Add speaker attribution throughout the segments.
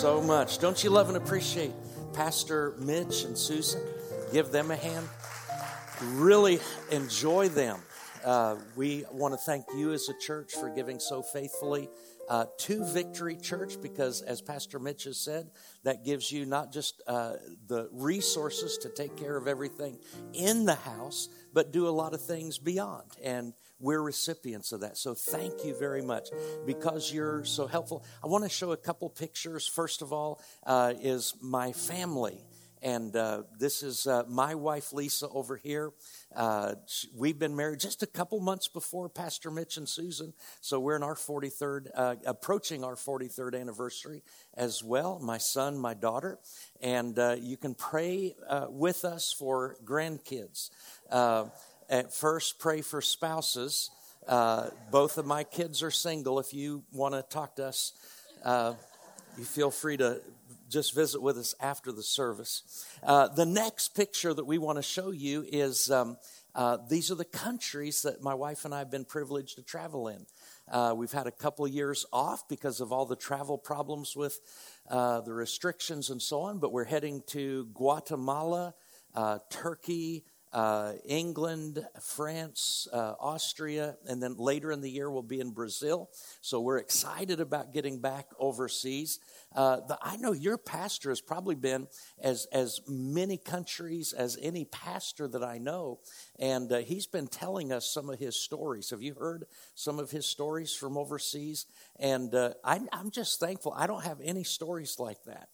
Speaker 1: so much. Don't you love and appreciate Pastor Mitch and Susan? Give them a hand. Really enjoy them. Uh, we want to thank you as a church for giving so faithfully uh, to Victory Church because, as Pastor Mitch has said, that gives you not just uh, the resources to take care of everything in the house, but do a lot of things beyond. And we're recipients of that. So thank you very much because you're so helpful. I want to show a couple pictures. First of all, uh, is my family. And uh, this is uh, my wife, Lisa, over here. Uh, we've been married just a couple months before Pastor Mitch and Susan, so we're in our 43rd, uh, approaching our 43rd anniversary as well. My son, my daughter, and uh, you can pray uh, with us for grandkids. Uh, at first, pray for spouses. Uh, both of my kids are single. If you want to talk to us, you feel free to just visit with us after the service. Uh, the next picture that we want to show you is um, uh, these are the countries that my wife and I have been privileged to travel in. Uh, we've had a couple years off because of all the travel problems with uh, the restrictions and so on, but we're heading to Guatemala, uh, Turkey, uh, England, France, uh, Austria, and then later in the year we'll be in Brazil. So we're excited about getting back overseas. Uh, the, I know your pastor has probably been as as many countries as any pastor that I know, and uh, he's been telling us some of his stories. Have you heard some of his stories from overseas? And uh, I, I'm just thankful. I don't have any stories like that.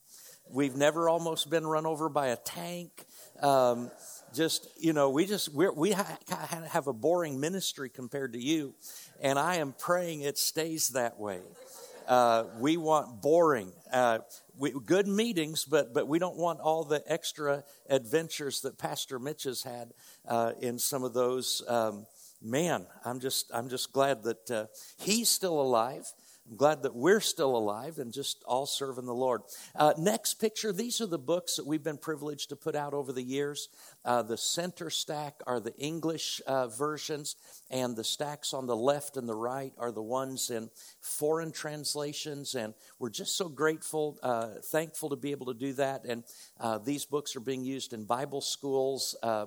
Speaker 1: We've never almost been run over by a tank. Um, just you know we just we're, we ha- have a boring ministry compared to you and i am praying it stays that way. Uh, we want boring. Uh, we, good meetings but but we don't want all the extra adventures that pastor mitch has had uh, in some of those um, man i'm just i'm just glad that uh, he's still alive I'm glad that we're still alive and just all serving the Lord. Uh, next picture, these are the books that we've been privileged to put out over the years. Uh, the center stack are the English uh, versions, and the stacks on the left and the right are the ones in foreign translations. And we're just so grateful, uh, thankful to be able to do that. And uh, these books are being used in Bible schools uh,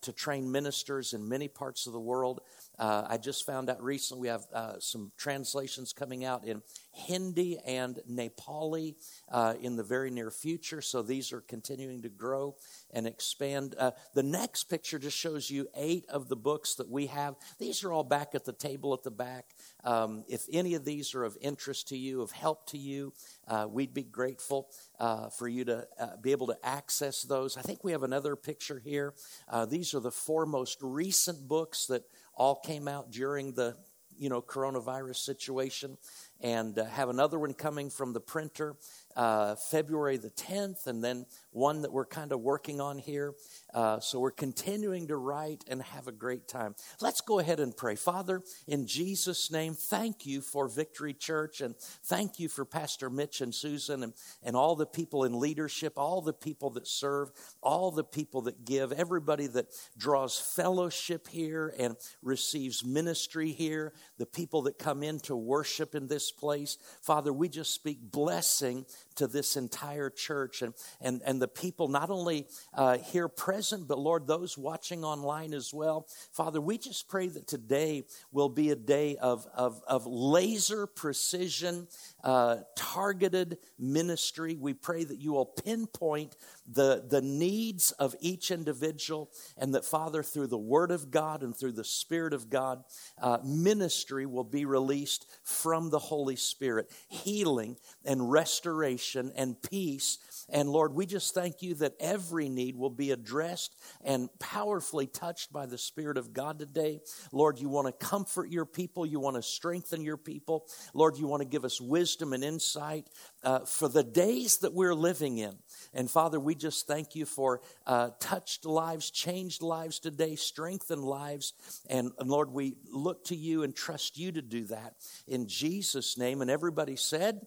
Speaker 1: to train ministers in many parts of the world. Uh, I just found out recently we have uh, some translations coming out in Hindi and Nepali uh, in the very near future. So these are continuing to grow and expand. Uh, the next picture just shows you eight of the books that we have. These are all back at the table at the back. Um, if any of these are of interest to you, of help to you, uh, we'd be grateful uh, for you to uh, be able to access those. I think we have another picture here. Uh, these are the four most recent books that all came out during the you know coronavirus situation and uh, have another one coming from the printer uh, February the 10th, and then one that we're kind of working on here. Uh, so we're continuing to write and have a great time. Let's go ahead and pray. Father, in Jesus' name, thank you for Victory Church, and thank you for Pastor Mitch and Susan, and, and all the people in leadership, all the people that serve, all the people that give, everybody that draws fellowship here and receives ministry here, the people that come in to worship in this place. Father, we just speak blessing to this entire church and, and, and the people not only uh, here present, but Lord, those watching online as well. Father, we just pray that today will be a day of, of, of laser precision, uh, targeted ministry. We pray that you will pinpoint the, the needs of each individual, and that, Father, through the Word of God and through the Spirit of God, uh, ministry will be released from the Holy Spirit, healing and restoration and peace and Lord, we just thank you that every need will be addressed and powerfully touched by the Spirit of God today. Lord, you want to comfort your people, you want to strengthen your people. Lord, you want to give us wisdom and insight uh, for the days that we're living in. And Father, we just thank you for uh, touched lives, changed lives today, strengthened lives. And, and Lord, we look to you and trust you to do that in Jesus' name. And everybody said,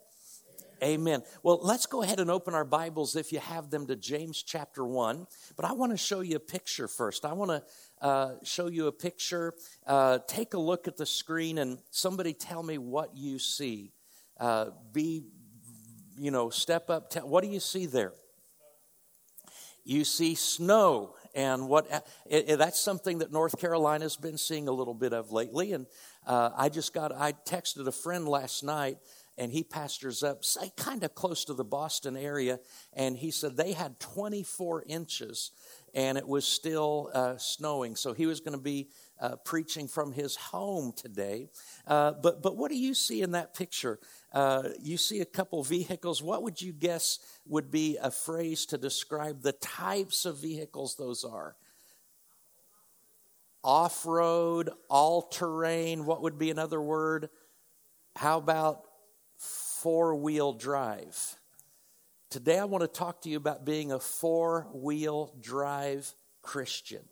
Speaker 1: Amen. Well, let's go ahead and open our Bibles if you have them to James chapter 1. But I want to show you a picture first. I want to uh, show you a picture. Uh, take a look at the screen and somebody tell me what you see. Uh, be you know, step up. what do you see there? You see snow, and what it, it, that's something that North Carolina's been seeing a little bit of lately. And uh, I just got I texted a friend last night, and he pastors up, kind of close to the Boston area, and he said they had 24 inches, and it was still uh, snowing. So he was going to be uh, preaching from his home today. Uh, but, but what do you see in that picture? Uh, you see a couple vehicles. What would you guess would be a phrase to describe the types of vehicles those are? Off road, all terrain. What would be another word? How about four wheel drive? Today, I want to talk to you about being a four wheel drive Christian.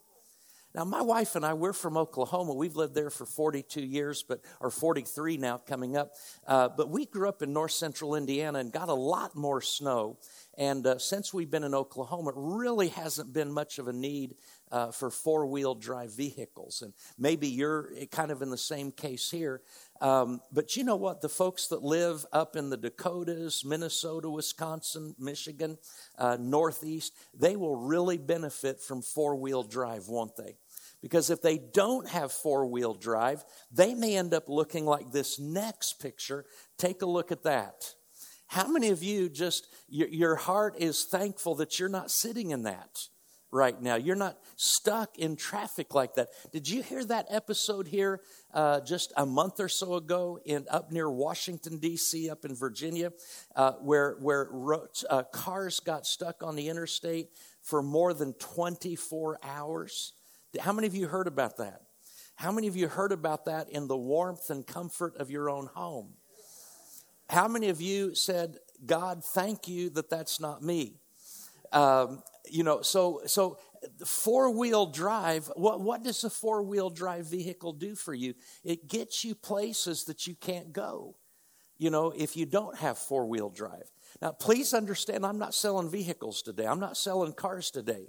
Speaker 1: Now, my wife and I, we're from Oklahoma. We've lived there for 42 years, but or 43 now coming up. Uh, but we grew up in north central Indiana and got a lot more snow. And uh, since we've been in Oklahoma, it really hasn't been much of a need uh, for four wheel drive vehicles. And maybe you're kind of in the same case here. Um, but you know what? The folks that live up in the Dakotas, Minnesota, Wisconsin, Michigan, uh, Northeast, they will really benefit from four wheel drive, won't they? Because if they don't have four wheel drive, they may end up looking like this next picture. Take a look at that. How many of you just, your, your heart is thankful that you're not sitting in that? right now. You're not stuck in traffic like that. Did you hear that episode here uh, just a month or so ago in up near Washington D.C. up in Virginia, uh, where where uh, cars got stuck on the interstate for more than 24 hours? How many of you heard about that? How many of you heard about that in the warmth and comfort of your own home? How many of you said, God, thank you that that's not me? Um, you know, so so four wheel drive. What what does a four wheel drive vehicle do for you? It gets you places that you can't go. You know, if you don't have four wheel drive. Now, please understand, I'm not selling vehicles today. I'm not selling cars today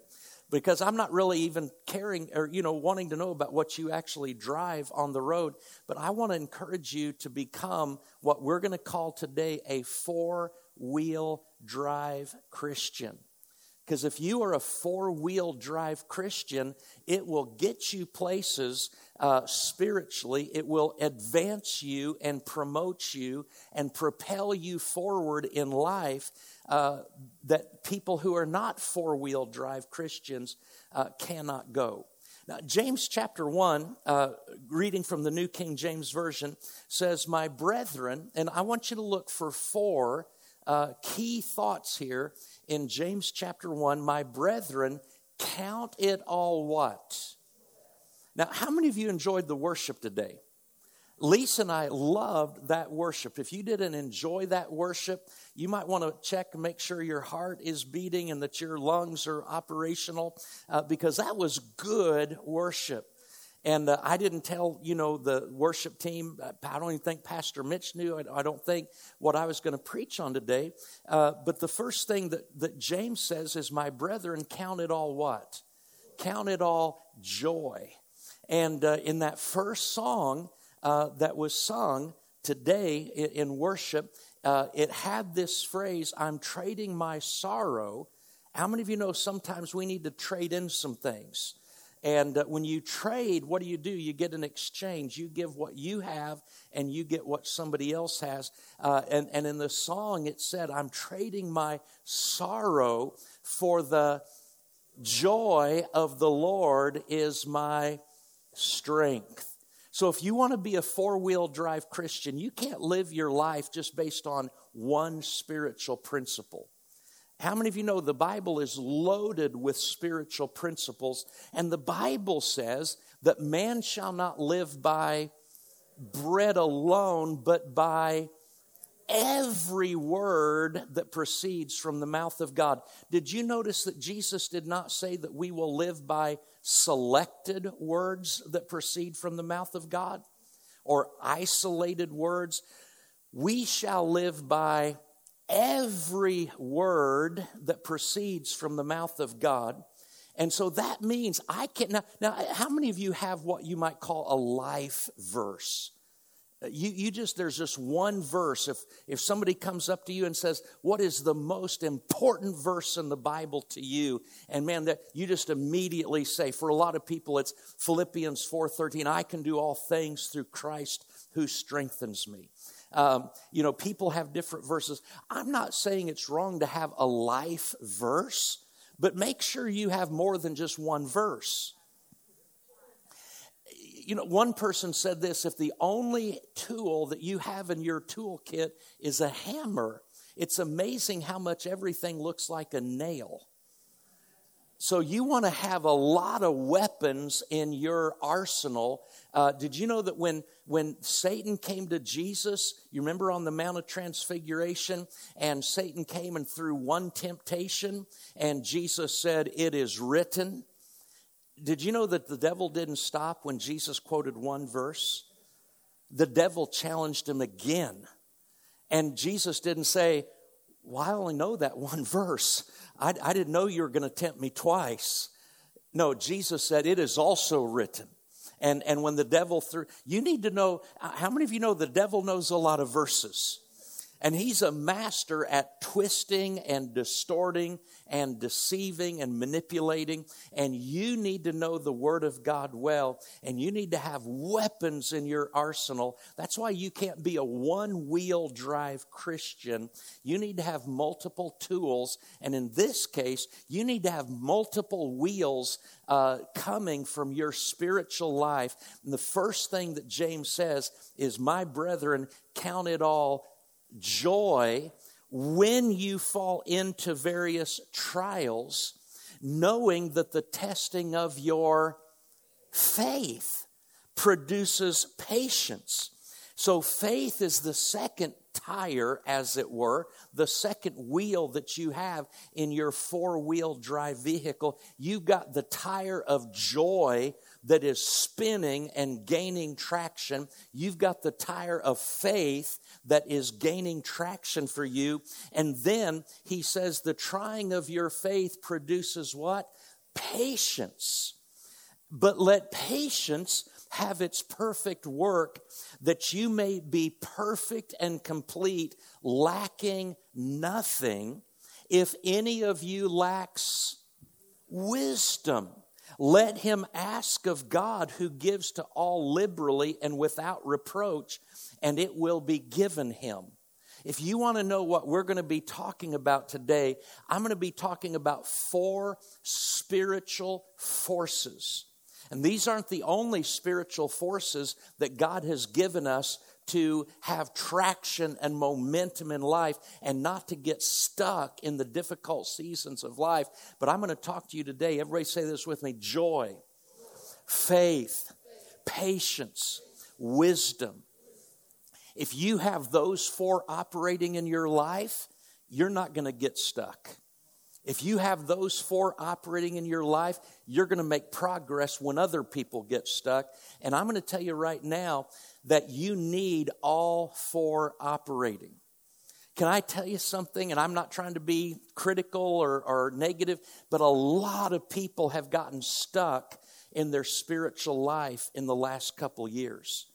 Speaker 1: because I'm not really even caring or, you know, wanting to know about what you actually drive on the road. But I want to encourage you to become what we're going to call today a four wheel drive Christian. Because if you are a four wheel drive Christian, it will get you places uh, spiritually. It will advance you and promote you and propel you forward in life uh, that people who are not four wheel drive Christians uh, cannot go. Now, James chapter 1, uh, reading from the New King James Version, says, My brethren, and I want you to look for four uh, key thoughts here in James chapter 1 My brethren, count it all what? Now, how many of you enjoyed the worship today? Lisa and I loved that worship. If you didn't enjoy that worship, you might want to check and make sure your heart is beating and that your lungs are operational uh, because that was good worship. And uh, I didn't tell, you know, the worship team, uh, I don't even think Pastor Mitch knew. I, don't think what I was going to preach on today. Uh, but the first thing that, that James says is, My brethren, count it all what? Count it all joy. And uh, in that first song uh, that was sung today in, worship, uh, it had this phrase, I'm trading my sorrow. How many of you know sometimes we need to trade in some things? And uh, when you trade, what do you do? You get an exchange. You give what you have and you get what somebody else has. Uh, and, and in the song, it said, I'm trading my sorrow for the joy of the Lord is my strength. So if you want to be a four wheel drive Christian, you can't live your life just based on one spiritual principle. How many of you know the Bible is loaded with spiritual principles? And the Bible says that man shall not live by bread alone, but by every word that proceeds from the mouth of God. Did you notice that Jesus did not say that we will live by selected words that proceed from the mouth of God or isolated words? We shall live by every word that proceeds from the mouth of God. And so that means I can now, now how many of you have what you might call a life verse? You, you just, there's just one verse. If, if somebody comes up to you and says, What is the most important verse in the Bible to you? And man, that you just immediately say, for a lot of people, it's Philippians 4:13, I can do all things through Christ who strengthens me. Um, you know, people have different verses. I'm not saying it's wrong to have a life verse, but make sure you have more than just one verse you know, one person said this if the only tool that you have in your toolkit is a hammer, it's amazing how much everything looks like a nail. So, you want to have a lot of weapons in your arsenal. Uh, did you know that when, when Satan came to Jesus, you remember on the Mount of Transfiguration, and Satan came and threw one temptation, and Jesus said, It is written. Did you know that the devil didn't stop when Jesus quoted one verse? The devil challenged him again. And Jesus didn't say, Well, I only know that one verse. I, I didn't know you were going to tempt me twice. No, Jesus said, It is also written. And, and when the devil threw, you need to know, how many of you know the devil knows a lot of verses? And he's a master at twisting and distorting and deceiving and manipulating. And you need to know the Word of God well. And you need to have weapons in your arsenal. That's why you can't be a one wheel drive Christian. You need to have multiple tools. And in this case, you need to have multiple wheels uh, coming from your spiritual life. And the first thing that James says is, My brethren, count it all joy when you fall into various trials, knowing that the testing of your faith produces patience. So, faith is the second tire, as it were, the second wheel that you have in your four wheel drive vehicle. You've got the tire of joy that is spinning and gaining traction. You've got the tire of faith that is gaining traction for you. And then he says, the trying of your faith produces what? Patience. But let patience have its perfect work, that you may be perfect and complete, lacking nothing. If any of you lacks wisdom, let him ask of God who gives to all liberally and without reproach, and it will be given him. If you want to know what we're going to be talking about today, I'm going to be talking about four spiritual forces. And these aren't the only spiritual forces that God has given us to have traction and momentum in life and not to get stuck in the difficult seasons of life. But I'm going to talk to you today. Everybody say this with me joy, faith, patience, wisdom. If you have those four operating in your life, you're not going to get stuck. If you have those four operating in your life, you're going to make progress when other people get stuck. And I'm going to tell you right now that you need all four operating. Can I tell you something? And I'm not trying to be critical or, or negative, but a lot of people have gotten stuck in their spiritual life in the last couple years.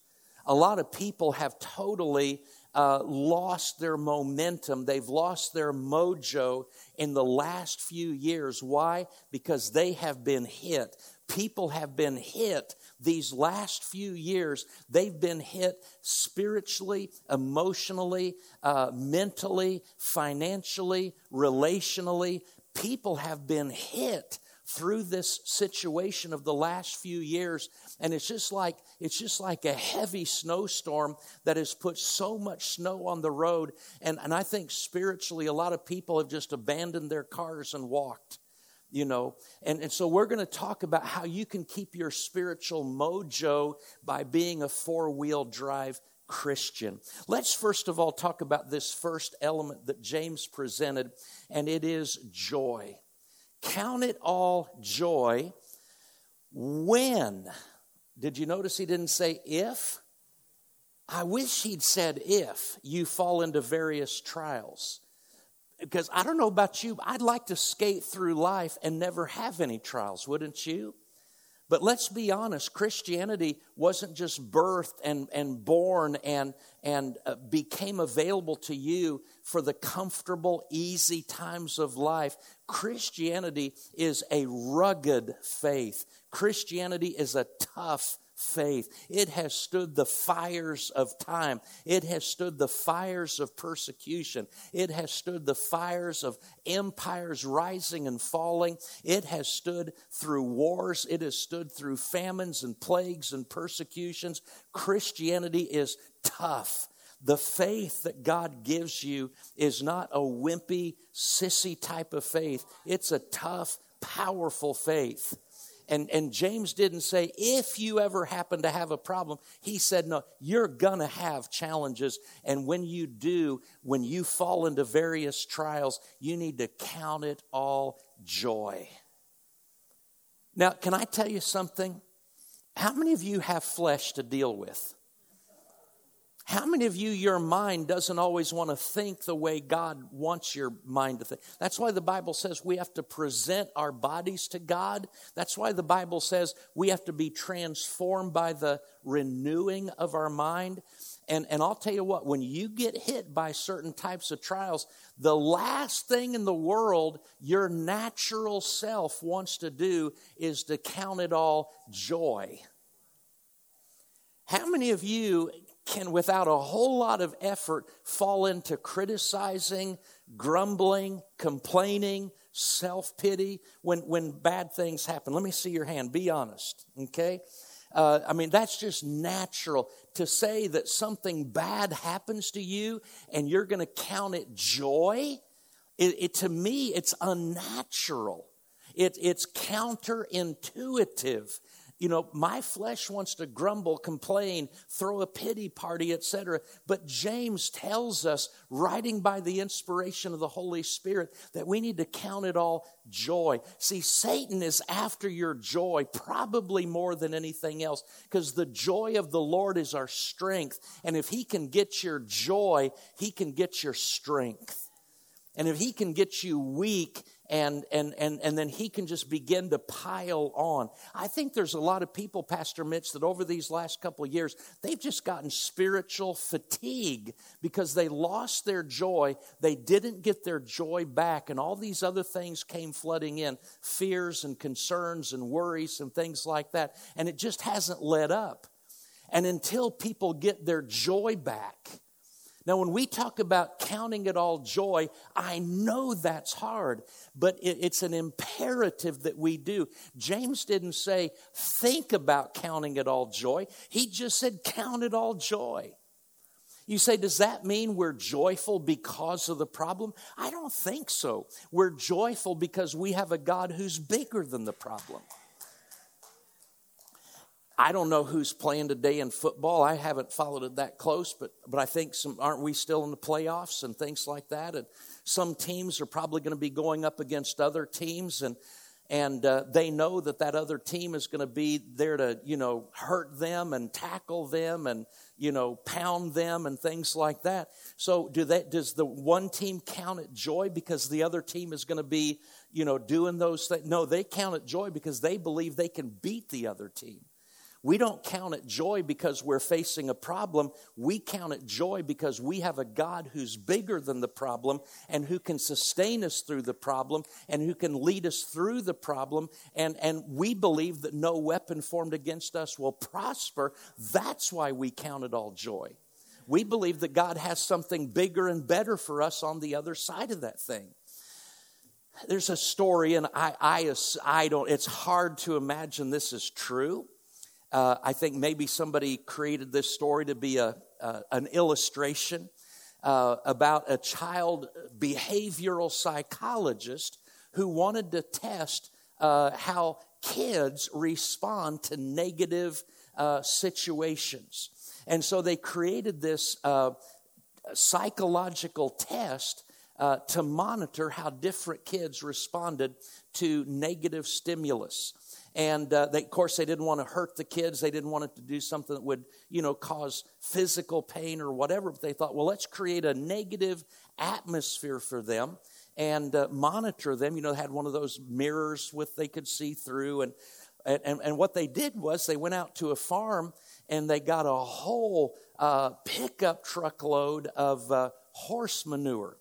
Speaker 1: A lot of people have totally uh, lost their momentum. They've lost their mojo in the last few years. Why? Because they have been hit. People have been hit these last few years. They've been hit spiritually, emotionally, uh, mentally, financially, relationally. People have been hit through this situation of the last few years and it's just like it's just like a heavy snowstorm that has put so much snow on the road and, and i think spiritually a lot of people have just abandoned their cars and walked you know? And, and so we're going to talk about how you can keep your spiritual mojo by being a four-wheel drive christian. Let's first of all talk about this first element that james presented and it is joy Count it all joy when. Did you notice he didn't say if? I wish he'd said if you fall into various trials. Because I don't know about you, I'd like to skate through life and never have any trials, wouldn't you? But let's be honest, Christianity wasn't just birthed and, and born and, and uh, became available to you for the comfortable, easy times of life. Christianity is a rugged faith. Christianity is a tough faith. It has stood the fires of time. It has stood the fires of persecution. It has stood the fires of empires rising and falling. It has stood through wars. It has stood through famines and plagues and persecutions. Christianity is tough. The faith that God gives you is not a wimpy, sissy type of faith. It's a tough, powerful faith. And, and James didn't say, if you ever happen to have a problem. He said, no, you're going to have challenges. And when you do, when you fall into various trials, you need to count it all joy. Now, can I tell you something? How many of you have flesh to deal with? How many of you, your mind doesn't always want to think the way God wants your mind to think? That's why the Bible says we have to present our bodies to God. That's why the Bible says we have to be transformed by the renewing of our mind. And, and I'll tell you what, when you get hit by certain types of trials, the last thing in the world your natural self wants to do is to count it all joy. How many of you can, without a whole lot of effort, fall into criticizing, grumbling, complaining, self pity when, when bad things happen. Let me see your hand. Be honest, okay? Uh, I mean, that's just natural to say that something bad happens to you and you're going to count it joy. It, it, to me, it's unnatural. It, it's counterintuitive you know, my flesh wants to grumble, complain, throw a pity party, etc. But James tells us, writing by the inspiration of the Holy Spirit, that we need to count it all joy. See, Satan is after your joy probably more than anything else because the joy of the Lord is our strength. And if he can get your joy, he can get your strength. And if he can get you weak, and, and, and, and then he can just begin to pile on. I think there's a lot of people, Pastor Mitch, that over these last couple of years, they've just gotten spiritual fatigue because they lost their joy. They didn't get their joy back, and all these other things came flooding in fears and concerns and worries and things like that. And it just hasn't let up. And until people get their joy back, now, when we talk about counting it all joy, I know that's hard, but it's an imperative that we do. James didn't say, think about counting it all joy. He just said, count it all joy. You say, does that mean we're joyful because of the problem? I don't think so. We're joyful because we have a God who's bigger than the problem. I don't know who's playing today in football. I haven't followed it that close, but but I think some aren't we still in the playoffs and things like that. And some teams are probably going to be going up against other teams, and and uh, they know that that other team is going to be there to you know hurt them and tackle them and you know pound them and things like that. So do that? Does the one team count it joy because the other team is going to be you know doing those things? No, they count it joy because they believe they can beat the other team. We don't count it joy because we're facing a problem. We count it joy because we have a God who's bigger than the problem and who can sustain us through the problem and who can lead us through the problem. And, and we believe that no weapon formed against us will prosper. That's why we count it all joy. We believe that God has something bigger and better for us on the other side of that thing there's a story and I, I, I don't it's hard to imagine this is true uh, I think maybe somebody created this story to be a, uh, an illustration uh, about a child behavioral psychologist who wanted to test uh, how kids respond to negative uh, situations. And so they created this uh, psychological test to monitor how different kids responded to negative stimulus. And uh, they, of course, they didn't want to hurt the kids. They didn't want it to do something that would, you know, cause physical pain or whatever. But they thought, well, let's create a negative atmosphere for them and uh, monitor them. You know, they had one of those mirrors with they could see through. And And, and, and, what they did was they went out to a farm and they got a whole uh, pickup truckload of uh, horse manure.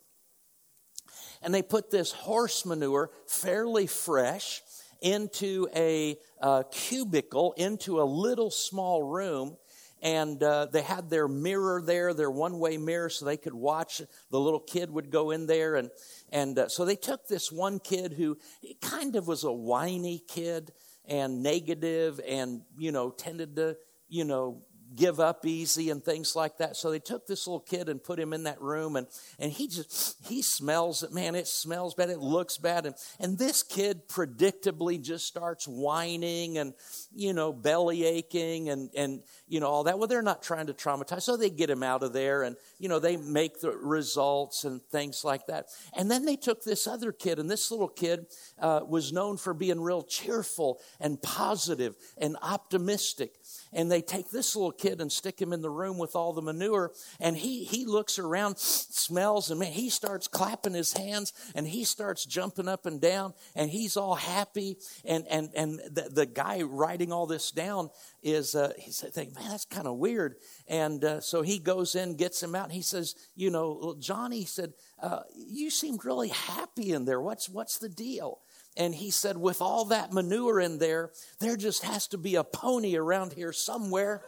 Speaker 1: And they put this horse manure, fairly fresh, into a uh, cubicle, into a little small room and uh, they had their mirror there, their one-way mirror, so they could watch. The little kid would go in there, and and uh, so they took this one kid who kind of was a whiny kid and negative, and you know tended to you know give up easy and things like that. So they took this little kid and put him in that room and, and he just, he smells it, man, it smells bad, it looks bad. And, and this kid predictably just starts whining and, you know, belly aching and, and, you know, all that. Well, they're not trying to traumatize. So they get him out of there and, you know, they make the results and things like that. And then they took this other kid and this little kid uh, was known for being real cheerful and positive and optimistic and they take this little kid and stick him in the room with all the manure and he he looks around smells and man he starts clapping his hands and he starts jumping up and down and he's all happy and and and the, the guy writing all this down is uh, he's thinking man that's kind of weird. And uh, so he goes in gets him out and he says you know johnny said uh, you seemed really happy in there. What's what's the deal and he said, with all that manure in there, there just has to be a pony around here somewhere.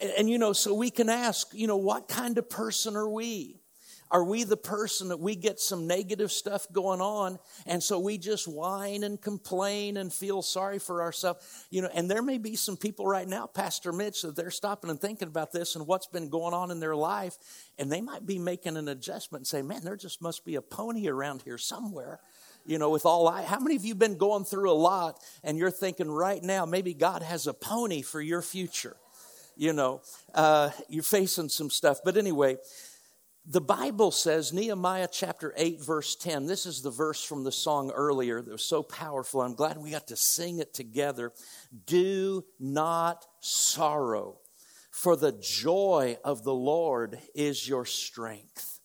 Speaker 1: and, and, you know, so we can ask, you know, what kind of person are we? Are we the person that we get some negative stuff going on and so we just whine and complain and feel sorry for ourselves? You know, and there may be some people right now, Pastor Mitch, that they're stopping and thinking about this and what's been going on in their life, and they might be making an adjustment and say, man, there just must be a pony around here somewhere you know, with all I, how many of you been going through a lot and you're thinking right now, maybe God has a pony for your future? You know, uh, you're facing some stuff. But anyway, the Bible says, Nehemiah chapter 8, verse 10, this is the verse from the song earlier that was so powerful. I'm glad we got to sing it together. Do not sorrow, for the joy of the Lord is your strength.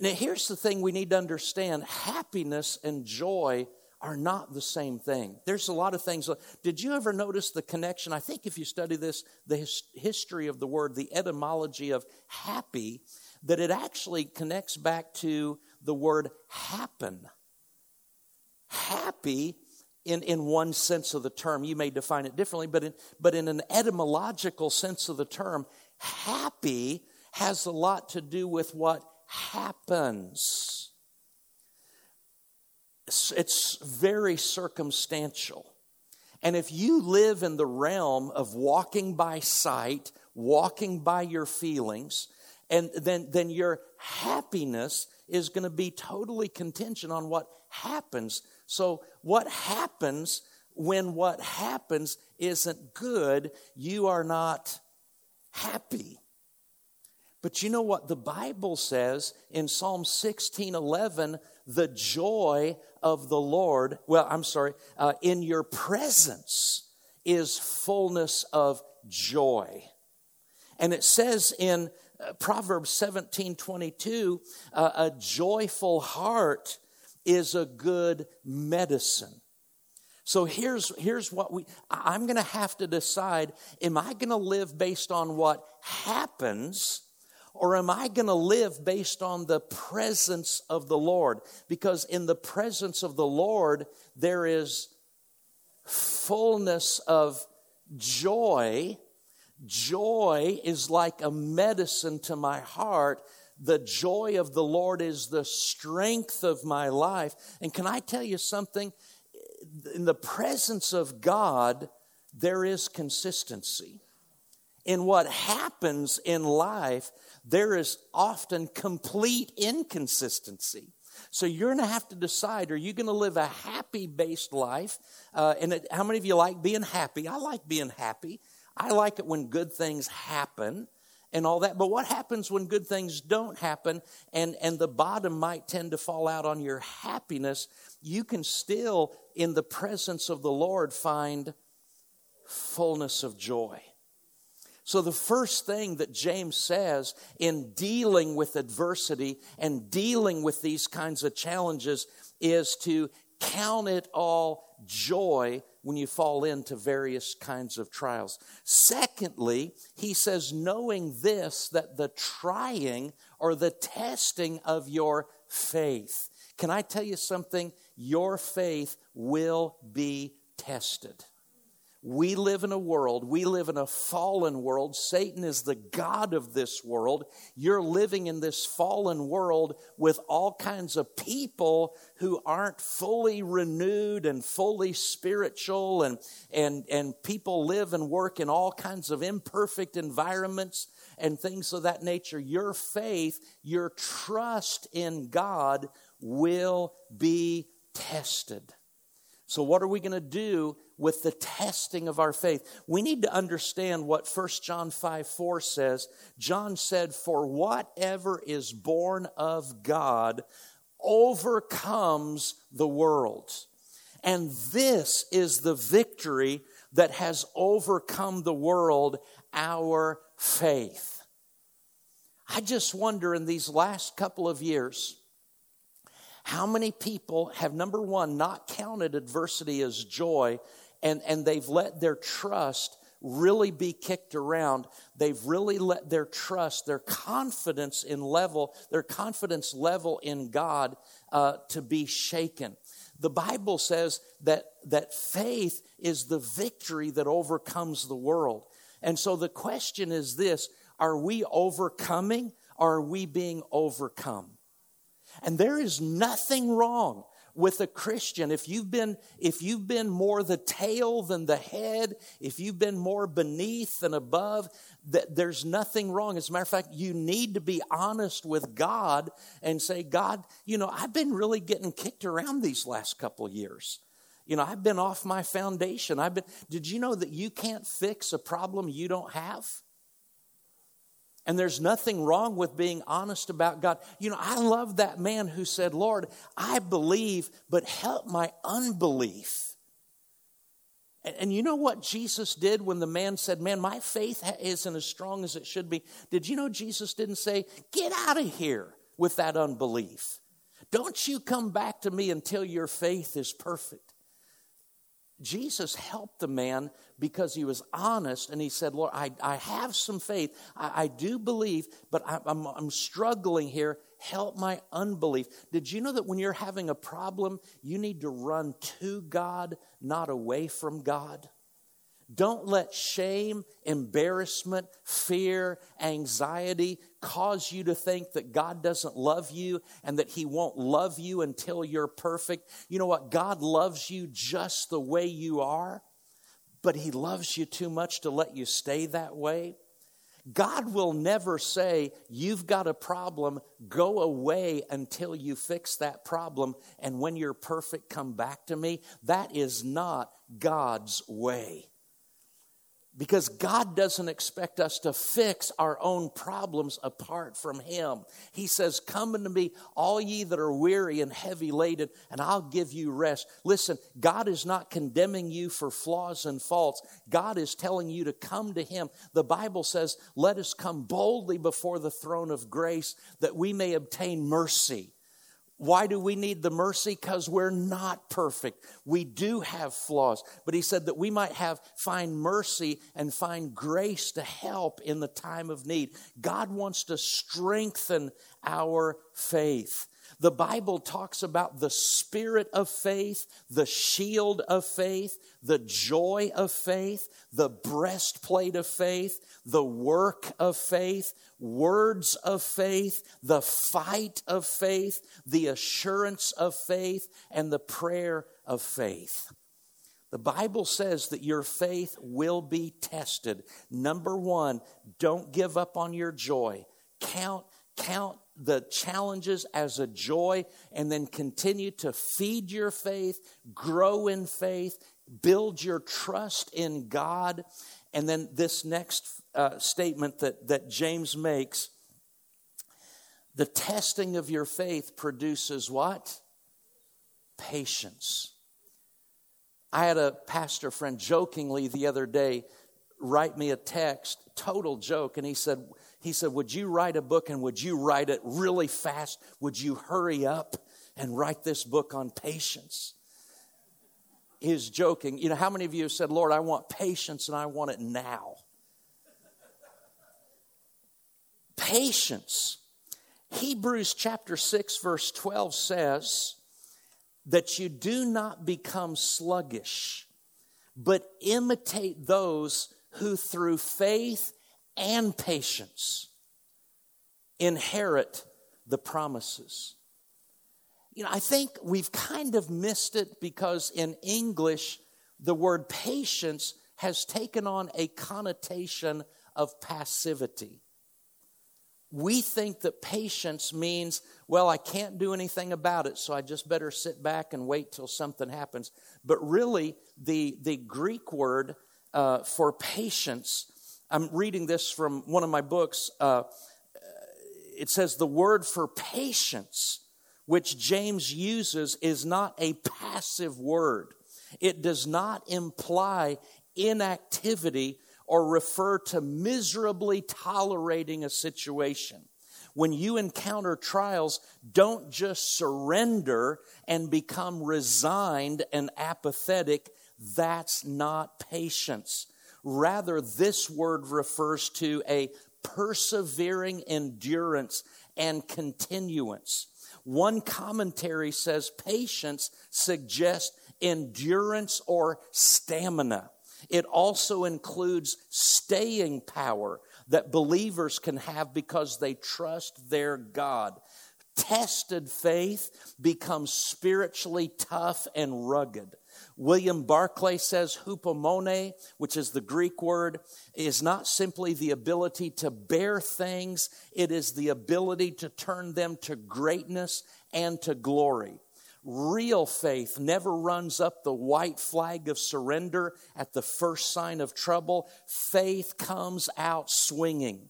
Speaker 1: Now, here's the thing we need to understand happiness and joy are not the same thing. There's a lot of things. Did you ever notice the connection? I think if you study this, the history of the word, the etymology of happy, that it actually connects back to the word happen. Happy in, in one sense of the term. You may define it differently, but in, but in an etymological sense of the term, happy has a lot to do with what happens. It's, it's very circumstantial. And if you live in the realm of walking by sight, walking by your feelings, and then, then your happiness is going to be totally contingent on what happens. So, what happens when what happens isn't good, you are not happy. But you know what the Bible says in Psalm 16 11, the joy of the Lord, well, I'm sorry, uh, in your presence is fullness of joy. And it says in Proverbs 17 22, uh, a joyful heart is a good medicine. So here's, here's what we, I'm going to have to decide am I going to live based on what happens? Or am I going to live based on the presence of the Lord? Because in the presence of the Lord, there is fullness of joy Joy is like a medicine to my heart. The joy of the Lord is the strength of my life. And can I tell you something? In the presence of God, there is consistency. In what happens in life, there is often complete inconsistency. So you're going to have to decide are you going to live a happy based life? Uh, and it, how many of you like being happy? I like being happy. I like it when good things happen and all that. But what happens when good things don't happen and, and the bottom might tend to fall out on your happiness? You can still, in the presence of the Lord, find fullness of joy. So, the first thing that James says in dealing with adversity and dealing with these kinds of challenges is to count it all joy when you fall into various kinds of trials. Secondly, he says, knowing this, that the trying or the testing of your faith. Can I tell you something? Your faith will be tested. We live in a world, we live in a fallen world. Satan is the God of this world. You're living in this fallen world with all kinds of people who aren't fully renewed and fully spiritual, and, and, and people live and work in all kinds of imperfect environments and things of that nature. Your faith, your trust in God will be tested. So, what are we going to do with the testing of our faith? We need to understand what 1 John 5 4 says. John said, For whatever is born of God overcomes the world. And this is the victory that has overcome the world, our faith. I just wonder in these last couple of years, how many people have, number one, not counted adversity as joy and, and they've let their trust really be kicked around. They've really let their trust, their confidence in level, their confidence level in God uh, to be shaken. The Bible says that, that faith is the victory that overcomes the world. And so the question is this are we overcoming or are we being overcome? And there is nothing wrong with a Christian if you've been if you've been more the tail than the head, if you've been more beneath than above, that there's nothing wrong. As a matter of fact, you need to be honest with God and say, God, you know, I've been really getting kicked around these last couple years. You know, I've been off my foundation. I've been did you know that you can't fix a problem you don't have? And there's nothing wrong with being honest about God. You know, I love that man who said, Lord, I believe, but help my unbelief. And, and, you know what Jesus did when the man said, Man, my faith isn't as strong as it should be? Did you know Jesus didn't say, Get out of here with that unbelief? Don't you come back to me until your faith is perfect. Jesus helped the man because he was honest and he said, Lord, I, I have some faith. I, I do believe, but I, I'm, I'm struggling here. Help my unbelief. Did you know that when you're having a problem, you need to run to God, not away from God? Don't let shame, embarrassment, fear, anxiety cause you to think that God doesn't love you and that He won't love you until you're perfect. You know what? God loves you just the way you are, but He loves you too much to let you stay that way. God will never say, You've got a problem, go away until you fix that problem, and when you're perfect, come back to me. That is not God's way. Because God doesn't expect us to fix our own problems apart from Him. He says, Come unto me, all ye that are weary and heavy laden, and I'll give you rest. Listen, God is not condemning you for flaws and faults. God is telling you to come to Him. The Bible says, Let us come boldly before the throne of grace that we may obtain mercy why do we need the mercy? Because we're not perfect. We do have flaws. But he said that we might have find mercy and find grace to help in the time of need. God wants to strengthen our faith. The Bible talks about the spirit of faith, the shield of faith, the joy of faith, the breastplate of faith, the work of faith, words of faith, the fight of faith, the assurance of faith, and the prayer of faith. The Bible says that your faith will be tested. Number one, don't give up on your joy. Count, count the challenges as a joy and then continue to feed your faith, grow in faith, build your trust in God. And then this next uh, statement that, that James makes the testing of your faith produces what? Patience. I had a pastor friend jokingly the other day write me a text, total joke, and he said, he said, Would you write a book and would you write it really fast? Would you hurry up and write this book on patience? he's joking. You know, how many of you have said, Lord, I want patience and I want it now? patience. Hebrews chapter 6, verse 12 says that you do not become sluggish, but imitate those who through faith and patience inherit the promises. You know, I think we've kind of missed it because in English, the word patience has taken on a connotation of passivity. We think that patience means, well, I can't do anything about it, so I just better sit back and wait till something happens. But really, the, the Greek word uh, for patience, I'm reading this from one of my books. Uh, it says the word for patience, which James uses, is not a passive word. It does not imply inactivity or refer to miserably tolerating a situation. When you encounter trials, don't just surrender and become resigned and apathetic. That's not patience. Rather, this word refers to a persevering endurance and continuance. One commentary says patience suggests endurance or stamina. It also includes staying power that believers can have because they trust their God. Tested faith becomes spiritually tough and rugged. William Barclay says hupomone, which is the Greek word, is not simply the ability to bear things, it is the ability to turn them to greatness and to glory. Real faith never runs up the white flag of surrender at the first sign of trouble. Faith comes out swinging.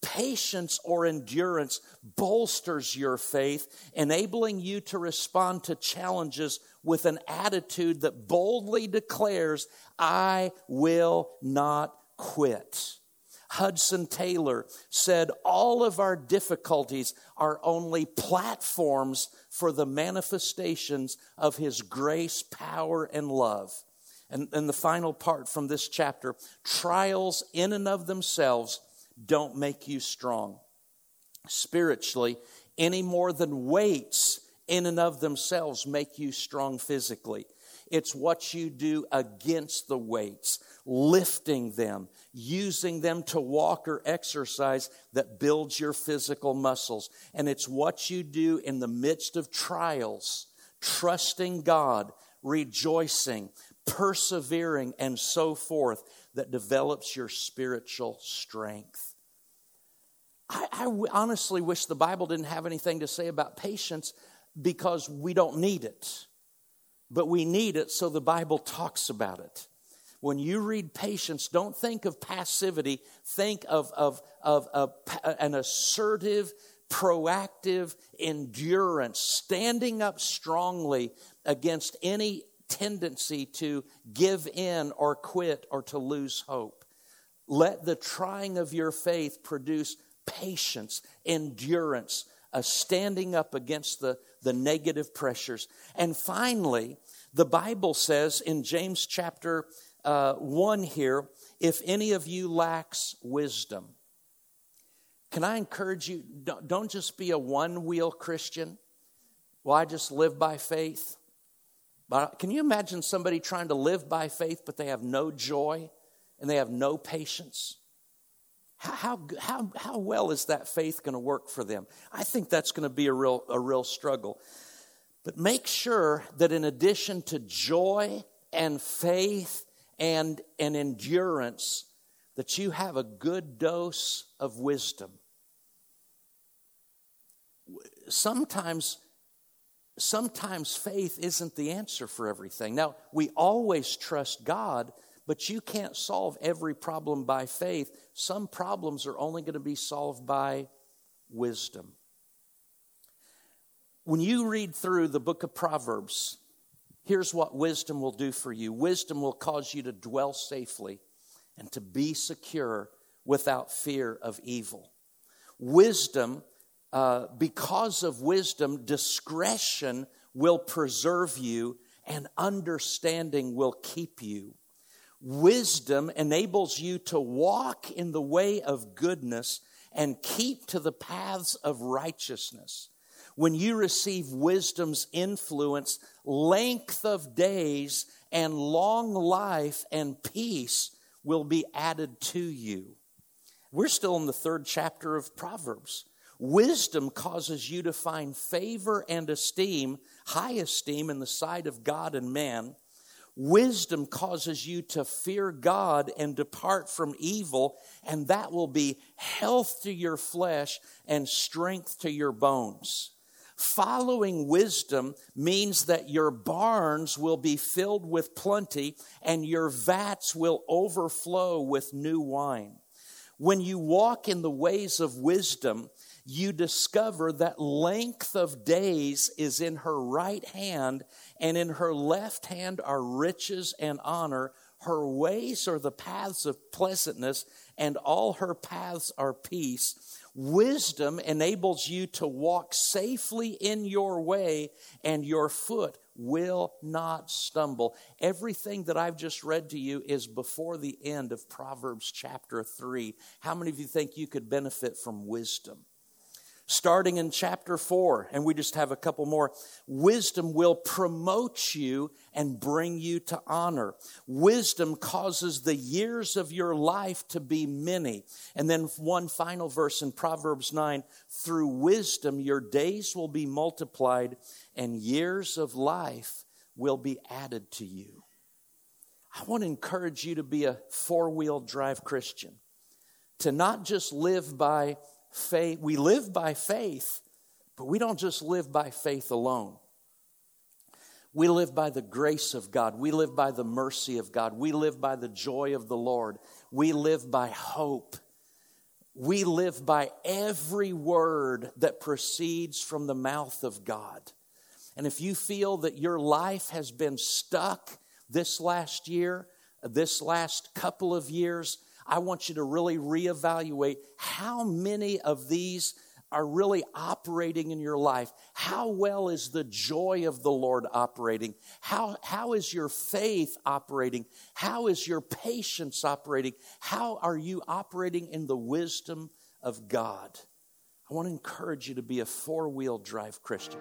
Speaker 1: Patience or endurance bolsters your faith, enabling you to respond to challenges with an attitude that boldly declares, I will not quit. Hudson Taylor said, All of our difficulties are only platforms for the manifestations of His grace, power, and love. And, and the final part from this chapter trials in and of themselves don't make you strong spiritually any more than weights in and of themselves make you strong physically. It's what you do against the weights, lifting them, using them to walk or exercise that builds your physical muscles. And it's what you do in the midst of trials, trusting God, rejoicing, persevering, and so forth that develops your spiritual strength. I, honestly wish the Bible didn't have anything to say about patience because we don't need it. But we need it so the Bible talks about it. When you read patience, don't think of passivity, think of, of, of, of an assertive, proactive endurance, standing up strongly against any tendency to give in or quit or to lose hope. Let the trying of your faith produce patience, endurance, a standing up against the, the negative pressures. And finally, the Bible says in James chapter uh, 1 here, if any of you lacks wisdom, can I encourage you, don't, don't just be a one wheel Christian? Well, I just live by faith. But can you imagine somebody trying to live by faith, but they have no joy and they have no patience? How, how, how, well is that faith going to work for them? I think that's going to be a real, a real struggle. But make sure that in addition to joy and faith and, and endurance, that you have a good dose of wisdom. Sometimes, sometimes faith isn't the answer for everything. Now, we always trust God but you can't solve every problem by faith. Some problems are only going to be solved by wisdom. When you read through the book of Proverbs, here's what wisdom will do for you wisdom will cause you to dwell safely and to be secure without fear of evil. Wisdom, uh, because of wisdom, discretion will preserve you and understanding will keep you. Wisdom enables you to walk in the way of goodness and keep to the paths of righteousness. When you receive wisdom's influence, length of days and long life and peace will be added to you. We're still in the third chapter of Proverbs. Wisdom causes you to find favor and esteem, high esteem in the sight of God and man. Wisdom causes you to fear God and depart from evil, and that will be health to your flesh and strength to your bones. Following wisdom means that your barns will be filled with plenty and your vats will overflow with new wine. When you walk in the ways of wisdom, you discover that length of days is in her right hand, and in her left hand are riches and honor. Her ways are the paths of pleasantness, and all her paths are peace. Wisdom enables you to walk safely in your way, and your foot will not stumble. Everything that I've just read to you is before the end of Proverbs chapter 3. How many of you think you could benefit from wisdom? Starting in chapter 4, and we just have a couple more. Wisdom will promote you and bring you to honor. Wisdom causes the years of your life to be many. And then one final verse in Proverbs 9 through wisdom, your days will be multiplied, and years of life will be added to you. I want to encourage you to be a four wheel drive Christian, to not just live by faith, we live by faith, but we don't just live by faith alone. We live by the grace of God. We live by the mercy of God. We live by the joy of the Lord. We live by hope. We live by every word that proceeds from the mouth of God. And if you feel that your life has been stuck this last year, this last couple of years, I want you to really reevaluate how many of these are really operating in your life. How well is the joy of the Lord operating? How, how is your faith operating? How is your patience operating? How are you operating in the wisdom of God? I want to encourage you to be a four wheel drive Christian.